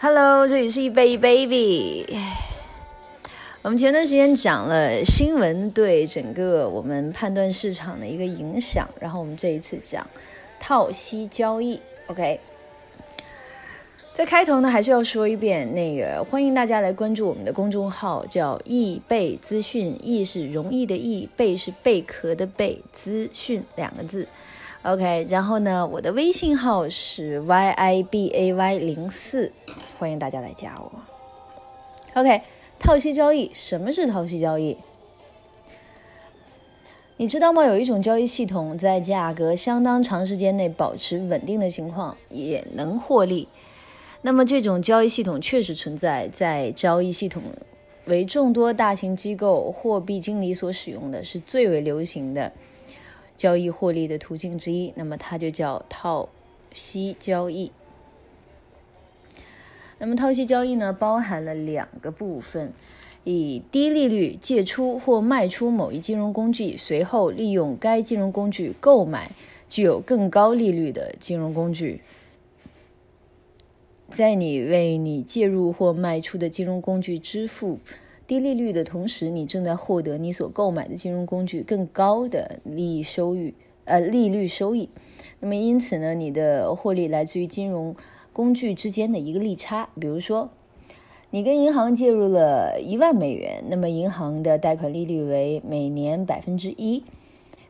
Hello，这里是一杯一 baby。我们前段时间讲了新闻对整个我们判断市场的一个影响，然后我们这一次讲套息交易。OK，在开头呢，还是要说一遍，那个欢迎大家来关注我们的公众号，叫易贝资讯。易是容易的易，贝是贝壳的贝，资讯两个字。OK，然后呢，我的微信号是 y i b a y 零四，欢迎大家来加我。OK，套息交易，什么是套息交易？你知道吗？有一种交易系统在价格相当长时间内保持稳定的情况也能获利。那么这种交易系统确实存在，在交易系统为众多大型机构货币经理所使用的是最为流行的。交易获利的途径之一，那么它就叫套息交易。那么套息交易呢，包含了两个部分：以低利率借出或卖出某一金融工具，随后利用该金融工具购买具有更高利率的金融工具。在你为你介入或卖出的金融工具支付。低利率的同时，你正在获得你所购买的金融工具更高的利益收益，呃，利率收益。那么，因此呢，你的获利来自于金融工具之间的一个利差。比如说，你跟银行借入了一万美元，那么银行的贷款利率为每年百分之一。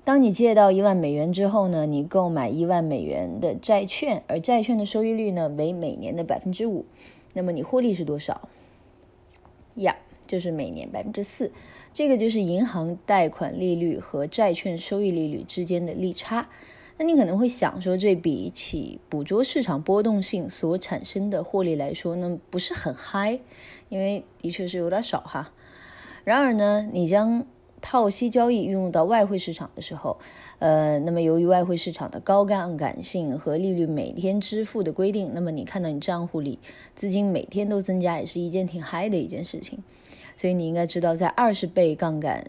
当你借到一万美元之后呢，你购买一万美元的债券，而债券的收益率呢为每年的百分之五。那么你获利是多少？呀？就是每年百分之四，这个就是银行贷款利率和债券收益利率之间的利差。那你可能会想说，这比起捕捉市场波动性所产生的获利来说，呢，不是很嗨，因为的确是有点少哈。然而呢，你将套息交易运用到外汇市场的时候，呃，那么由于外汇市场的高杠杆性和利率每天支付的规定，那么你看到你账户里资金每天都增加，也是一件挺嗨的一件事情。所以你应该知道，在二十倍杠杆、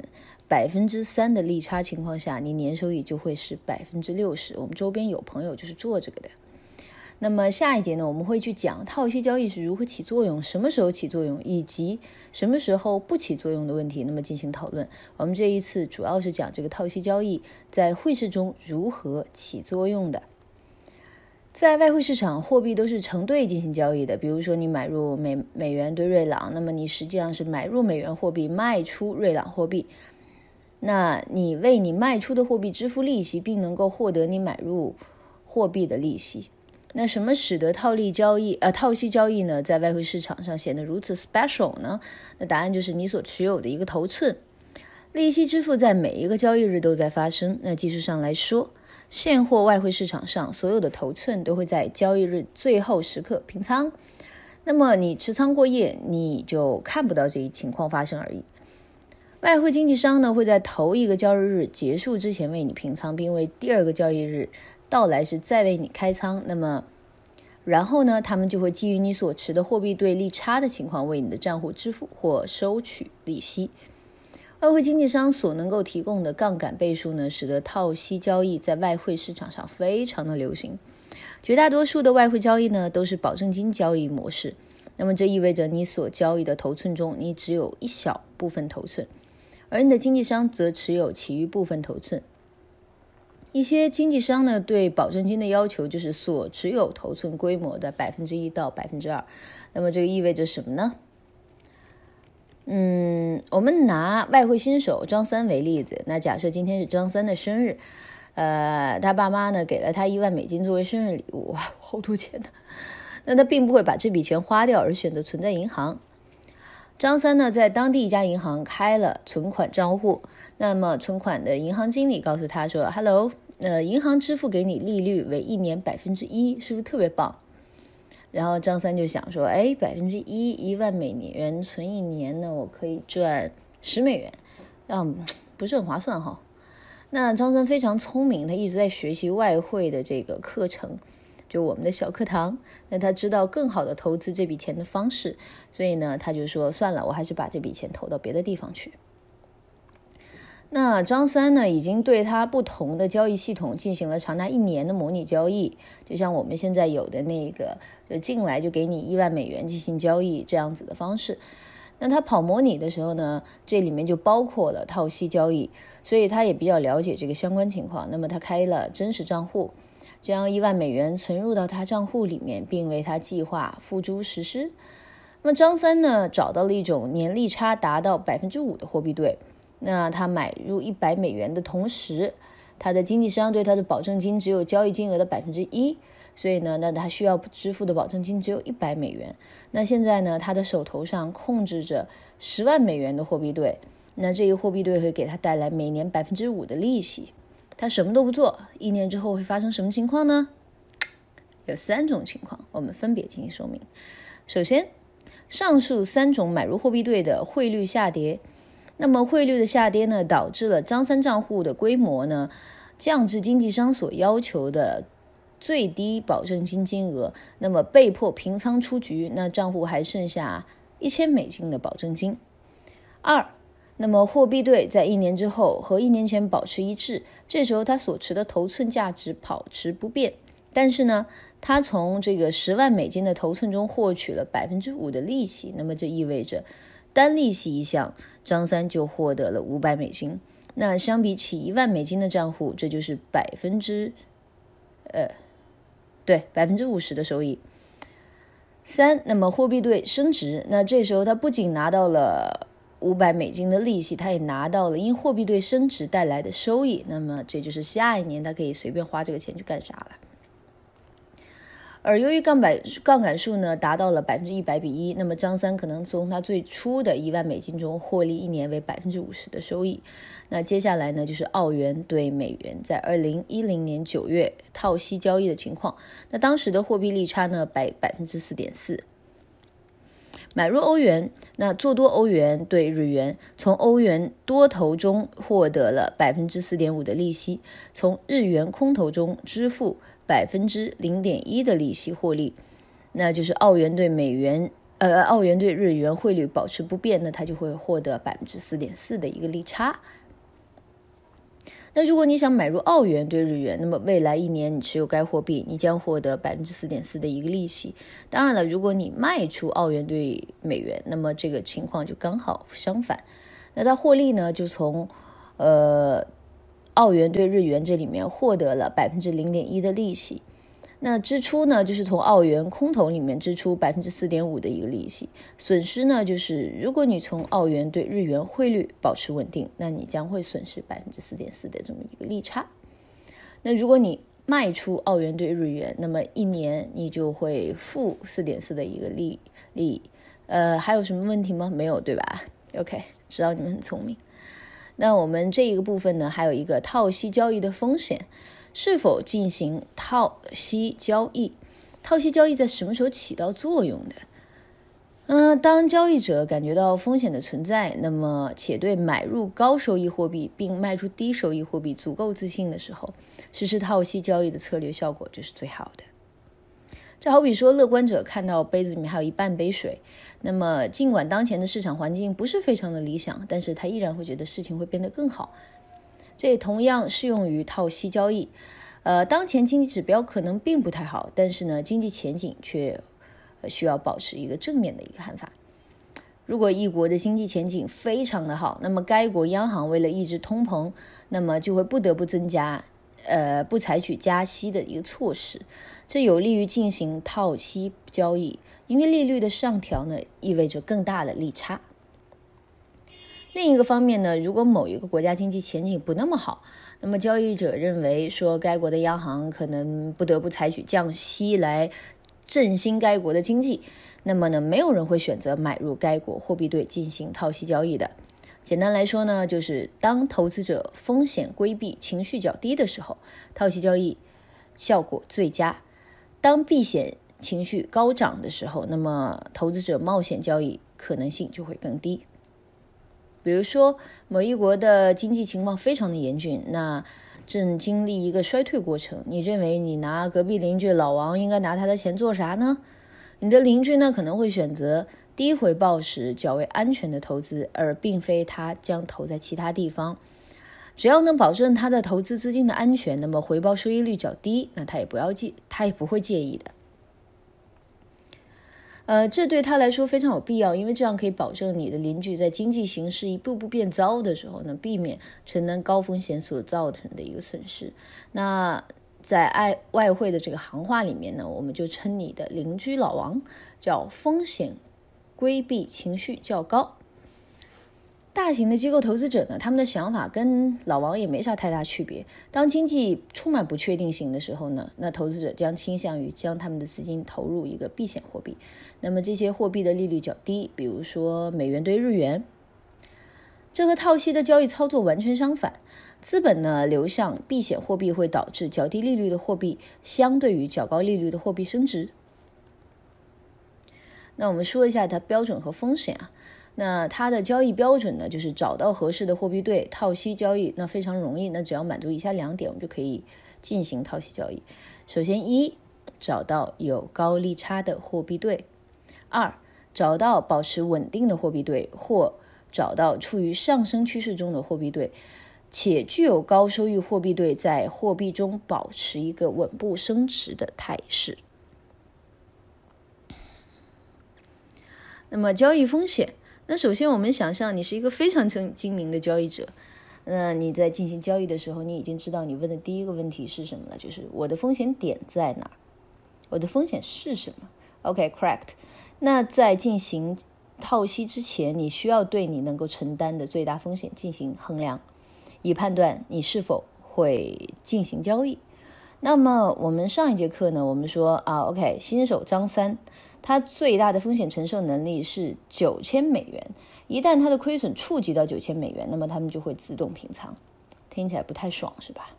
百分之三的利差情况下，你年收益就会是百分之六十。我们周边有朋友就是做这个的。那么下一节呢，我们会去讲套息交易是如何起作用、什么时候起作用以及什么时候不起作用的问题，那么进行讨论。我们这一次主要是讲这个套息交易在汇市中如何起作用的。在外汇市场，货币都是成对进行交易的。比如说，你买入美美元兑瑞郎，那么你实际上是买入美元货币，卖出瑞郎货币。那你为你卖出的货币支付利息，并能够获得你买入货币的利息。那什么使得套利交易呃套息交易呢，在外汇市场上显得如此 special 呢？那答案就是你所持有的一个头寸，利息支付在每一个交易日都在发生。那技术上来说。现货外汇市场上，所有的头寸都会在交易日最后时刻平仓。那么你持仓过夜，你就看不到这一情况发生而已。外汇经纪商呢，会在头一个交易日结束之前为你平仓，并为第二个交易日到来时再为你开仓。那么，然后呢，他们就会基于你所持的货币对利差的情况，为你的账户支付或收取利息。外汇经纪商所能够提供的杠杆倍数呢，使得套息交易在外汇市场上非常的流行。绝大多数的外汇交易呢，都是保证金交易模式。那么这意味着你所交易的头寸中，你只有一小部分头寸，而你的经纪商则持有其余部分头寸。一些经纪商呢，对保证金的要求就是所持有头寸规模的百分之一到百分之二。那么这个意味着什么呢？嗯，我们拿外汇新手张三为例子。那假设今天是张三的生日，呃，他爸妈呢给了他一万美金作为生日礼物，哇，好多钱呢。那他并不会把这笔钱花掉，而选择存在银行。张三呢在当地一家银行开了存款账户。那么存款的银行经理告诉他说：“Hello，呃，银行支付给你利率为一年百分之一，是不是特别棒？”然后张三就想说：“哎，百分之一，一万美元存一年呢，我可以赚十美元，嗯，不是很划算哈。”那张三非常聪明，他一直在学习外汇的这个课程。就我们的小课堂。那他知道更好的投资这笔钱的方式，所以呢，他就说算了，我还是把这笔钱投到别的地方去。那张三呢，已经对他不同的交易系统进行了长达一年的模拟交易，就像我们现在有的那个，就进来就给你一万美元进行交易这样子的方式。那他跑模拟的时候呢，这里面就包括了套息交易，所以他也比较了解这个相关情况。那么他开了真实账户，将一万美元存入到他账户里面，并为他计划付诸实施。那么张三呢，找到了一种年利差达到百分之五的货币对。那他买入一百美元的同时，他的经纪商对他的保证金只有交易金额的百分之一，所以呢，那他需要支付的保证金只有一百美元。那现在呢，他的手头上控制着十万美元的货币对，那这一货币对会给他带来每年百分之五的利息。他什么都不做，一年之后会发生什么情况呢？有三种情况，我们分别进行说明。首先，上述三种买入货币对的汇率下跌。那么汇率的下跌呢，导致了张三账户的规模呢降至经纪商所要求的最低保证金金额，那么被迫平仓出局，那账户还剩下一千美金的保证金。二，那么货币对在一年之后和一年前保持一致，这时候他所持的头寸价值保持不变，但是呢，他从这个十万美金的头寸中获取了百分之五的利息，那么这意味着。单利息一项，张三就获得了五百美金。那相比起一万美金的账户，这就是百分之，呃，对，百分之五十的收益。三，那么货币对升值，那这时候他不仅拿到了五百美金的利息，他也拿到了因货币对升值带来的收益。那么这就是下一年他可以随便花这个钱去干啥了。而由于杠杆杠杆数呢达到了百分之一百比一，那么张三可能从他最初的一万美金中获利一年为百分之五十的收益。那接下来呢就是澳元对美元在二零一零年九月套息交易的情况。那当时的货币利差呢百百分之四点四。买入欧元，那做多欧元对日元，从欧元多头中获得了百分之四点五的利息，从日元空头中支付。百分之零点一的利息获利，那就是澳元对美元，呃，澳元对日元汇率保持不变，那它就会获得百分之四点四的一个利差。那如果你想买入澳元对日元，那么未来一年你持有该货币，你将获得百分之四点四的一个利息。当然了，如果你卖出澳元对美元，那么这个情况就刚好相反，那它获利呢就从，呃。澳元对日元这里面获得了百分之零点一的利息，那支出呢，就是从澳元空头里面支出百分之四点五的一个利息。损失呢，就是如果你从澳元对日元汇率保持稳定，那你将会损失百分之四点四的这么一个利差。那如果你卖出澳元对日元，那么一年你就会负四点四的一个利利。呃，还有什么问题吗？没有，对吧？OK，知道你们很聪明。那我们这一个部分呢，还有一个套息交易的风险，是否进行套息交易？套息交易在什么时候起到作用的？嗯，当交易者感觉到风险的存在，那么且对买入高收益货币并卖出低收益货币足够自信的时候，实施套息交易的策略效果就是最好的。这好比说，乐观者看到杯子里面还有一半杯水，那么尽管当前的市场环境不是非常的理想，但是他依然会觉得事情会变得更好。这也同样适用于套息交易。呃，当前经济指标可能并不太好，但是呢，经济前景却需要保持一个正面的一个看法。如果一国的经济前景非常的好，那么该国央行为了抑制通膨，那么就会不得不增加。呃，不采取加息的一个措施，这有利于进行套息交易，因为利率的上调呢，意味着更大的利差。另一个方面呢，如果某一个国家经济前景不那么好，那么交易者认为说该国的央行可能不得不采取降息来振兴该国的经济，那么呢，没有人会选择买入该国货币对进行套息交易的。简单来说呢，就是当投资者风险规避情绪较低的时候，套期交易效果最佳；当避险情绪高涨的时候，那么投资者冒险交易可能性就会更低。比如说，某一国的经济情况非常的严峻，那正经历一个衰退过程，你认为你拿隔壁邻居老王应该拿他的钱做啥呢？你的邻居呢可能会选择低回报时较为安全的投资，而并非他将投在其他地方。只要能保证他的投资资金的安全，那么回报收益率较低，那他也不要介，他也不会介意的。呃，这对他来说非常有必要，因为这样可以保证你的邻居在经济形势一步步变糟的时候呢，避免承担高风险所造成的一个损失。那在外外汇的这个行话里面呢，我们就称你的邻居老王叫风险规避情绪较高。大型的机构投资者呢，他们的想法跟老王也没啥太大区别。当经济充满不确定性的时候呢，那投资者将倾向于将他们的资金投入一个避险货币。那么这些货币的利率较低，比如说美元兑日元。这和套息的交易操作完全相反。资本呢流向避险货币会导致较低利率的货币相对于较高利率的货币升值。那我们说一下它标准和风险啊。那它的交易标准呢，就是找到合适的货币对套息交易，那非常容易。那只要满足以下两点，我们就可以进行套息交易。首先，一找到有高利差的货币对；二找到保持稳定的货币对，或找到处于上升趋势中的货币对，且具有高收益货币对在货币中保持一个稳步升值的态势。那么，交易风险。那首先，我们想象你是一个非常精精明的交易者。那你在进行交易的时候，你已经知道你问的第一个问题是什么了，就是我的风险点在哪儿？我的风险是什么？OK，correct。那在进行套息之前，你需要对你能够承担的最大风险进行衡量，以判断你是否会进行交易。那么我们上一节课呢，我们说啊，OK，新手张三。它最大的风险承受能力是九千美元，一旦它的亏损触及到九千美元，那么他们就会自动平仓，听起来不太爽是吧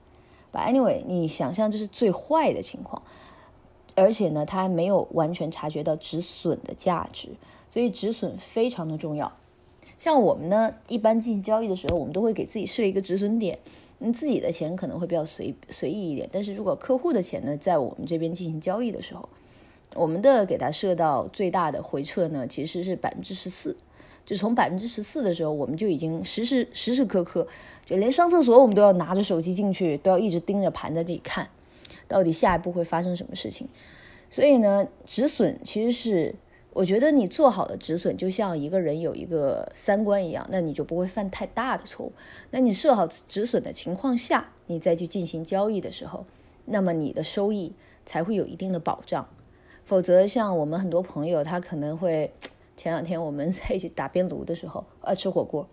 ？But anyway，你想象这是最坏的情况，而且呢，他还没有完全察觉到止损的价值，所以止损非常的重要。像我们呢，一般进行交易的时候，我们都会给自己设一个止损点，嗯，自己的钱可能会比较随随意一点，但是如果客户的钱呢，在我们这边进行交易的时候，我们的给它设到最大的回撤呢，其实是百分之十四。就从百分之十四的时候，我们就已经时时时时刻刻，就连上厕所我们都要拿着手机进去，都要一直盯着盘在这里看，到底下一步会发生什么事情。所以呢，止损其实是我觉得你做好的止损，就像一个人有一个三观一样，那你就不会犯太大的错误。那你设好止损的情况下，你再去进行交易的时候，那么你的收益才会有一定的保障。否则，像我们很多朋友，他可能会前两天我们 在一起打边炉的时候，呃，吃火锅，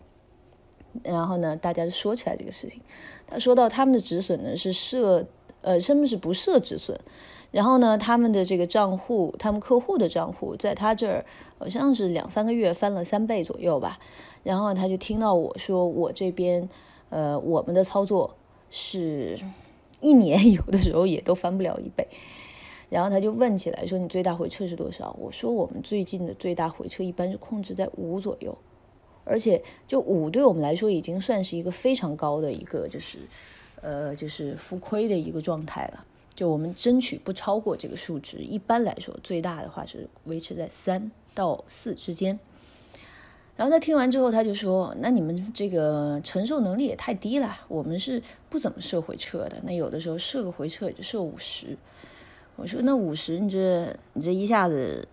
然后呢，大家就说起来这个事情。他说到他们的止损呢是设，呃，什么是不设止损？然后呢，他们的这个账户，他们客户的账户，在他这儿好像是两三个月翻了三倍左右吧。然后他就听到我说，我这边，呃，我们的操作是一年 有的时候也都翻不了一倍。然后他就问起来说：“你最大回撤是多少？”我说：“我们最近的最大回撤一般是控制在五左右，而且就五对我们来说已经算是一个非常高的一个就是，呃，就是浮亏的一个状态了。就我们争取不超过这个数值，一般来说最大的话是维持在三到四之间。”然后他听完之后他就说：“那你们这个承受能力也太低了，我们是不怎么设回撤的。那有的时候设个回撤也就设五十。”我说那五十，你这你这一下子，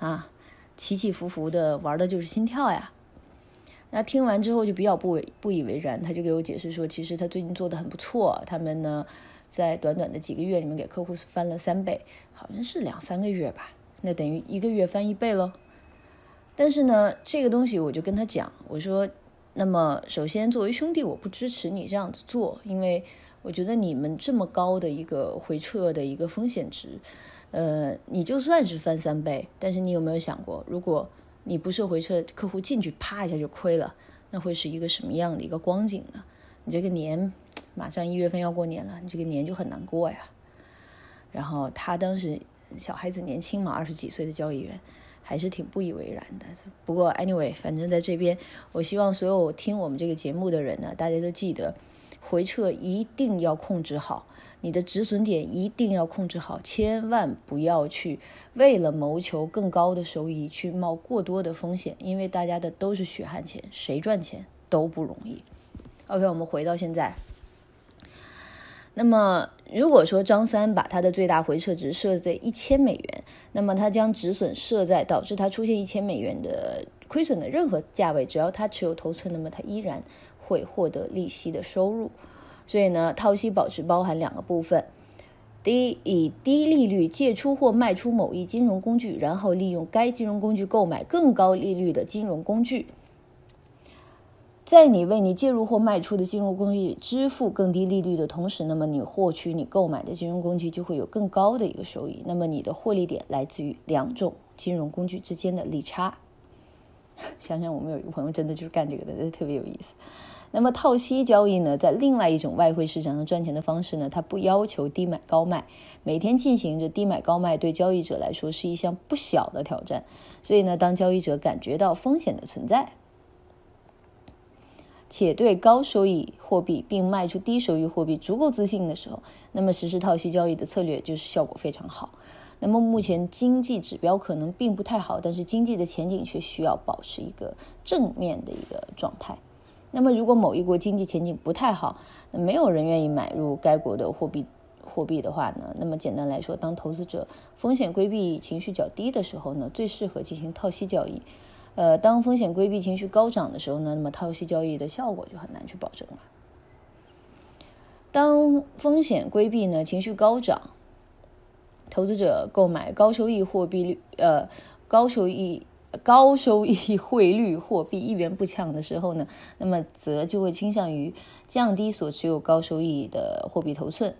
啊，起起伏伏的玩的就是心跳呀。那听完之后就比较不不以为然，他就给我解释说，其实他最近做的很不错，他们呢在短短的几个月里面给客户翻了三倍，好像是两三个月吧，那等于一个月翻一倍喽。但是呢，这个东西我就跟他讲，我说，那么首先作为兄弟，我不支持你这样子做，因为。我觉得你们这么高的一个回撤的一个风险值，呃，你就算是翻三倍，但是你有没有想过，如果你不设回撤，客户进去啪一下就亏了，那会是一个什么样的一个光景呢？你这个年马上一月份要过年了，你这个年就很难过呀。然后他当时小孩子年轻嘛，二十几岁的交易员，还是挺不以为然的。不过 anyway，反正在这边，我希望所有听我们这个节目的人呢，大家都记得。回撤一定要控制好，你的止损点一定要控制好，千万不要去为了谋求更高的收益去冒过多的风险，因为大家的都是血汗钱，谁赚钱都不容易。OK，我们回到现在。那么，如果说张三把他的最大回撤值设在一千美元，那么他将止损设在导致他出现一千美元的亏损的任何价位，只要他持有头寸，那么他依然会获得利息的收入。所以呢，套息保持包含两个部分：第一，以低利率借出或卖出某一金融工具，然后利用该金融工具购买更高利率的金融工具。在你为你介入或卖出的金融工具支付更低利率的同时，那么你获取你购买的金融工具就会有更高的一个收益。那么你的获利点来自于两种金融工具之间的利差。想想我们有一个朋友真的就是干这个的，特别有意思。那么套息交易呢，在另外一种外汇市场上赚钱的方式呢，它不要求低买高卖，每天进行着低买高卖，对交易者来说是一项不小的挑战。所以呢，当交易者感觉到风险的存在。且对高收益货币并卖出低收益货币足够自信的时候，那么实施套息交易的策略就是效果非常好。那么目前经济指标可能并不太好，但是经济的前景却需要保持一个正面的一个状态。那么如果某一国经济前景不太好，那没有人愿意买入该国的货币货币的话呢？那么简单来说，当投资者风险规避情绪较低的时候呢，最适合进行套息交易。呃，当风险规避情绪高涨的时候呢，那么套息交易的效果就很难去保证了。当风险规避呢情绪高涨，投资者购买高收益货币率呃高收益高收益汇率货币一元不抢的时候呢，那么则就会倾向于降低所持有高收益的货币头寸。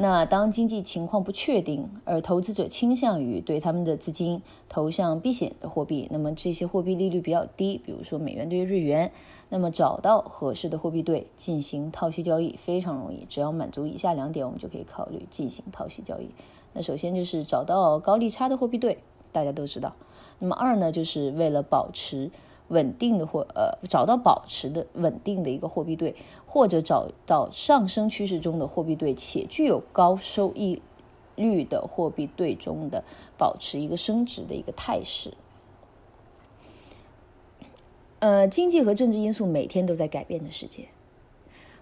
那当经济情况不确定，而投资者倾向于对他们的资金投向避险的货币，那么这些货币利率比较低，比如说美元兑日元，那么找到合适的货币对进行套息交易非常容易，只要满足以下两点，我们就可以考虑进行套息交易。那首先就是找到高利差的货币对，大家都知道。那么二呢，就是为了保持。稳定的或呃找到保持的稳定的一个货币对，或者找到上升趋势中的货币对，且具有高收益率的货币对中的保持一个升值的一个态势。呃，经济和政治因素每天都在改变的世界，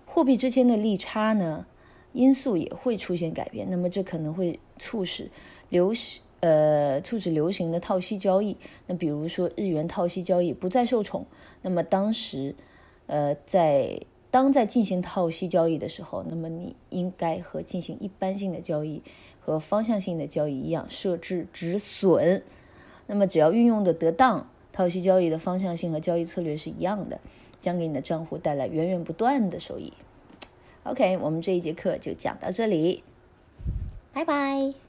货币之间的利差呢因素也会出现改变，那么这可能会促使流行。呃，促使流行的套息交易。那比如说日元套息交易不再受宠，那么当时，呃，在当在进行套息交易的时候，那么你应该和进行一般性的交易和方向性的交易一样，设置止损。那么只要运用的得当，套息交易的方向性和交易策略是一样的，将给你的账户带来源源不断的收益。OK，我们这一节课就讲到这里，拜拜。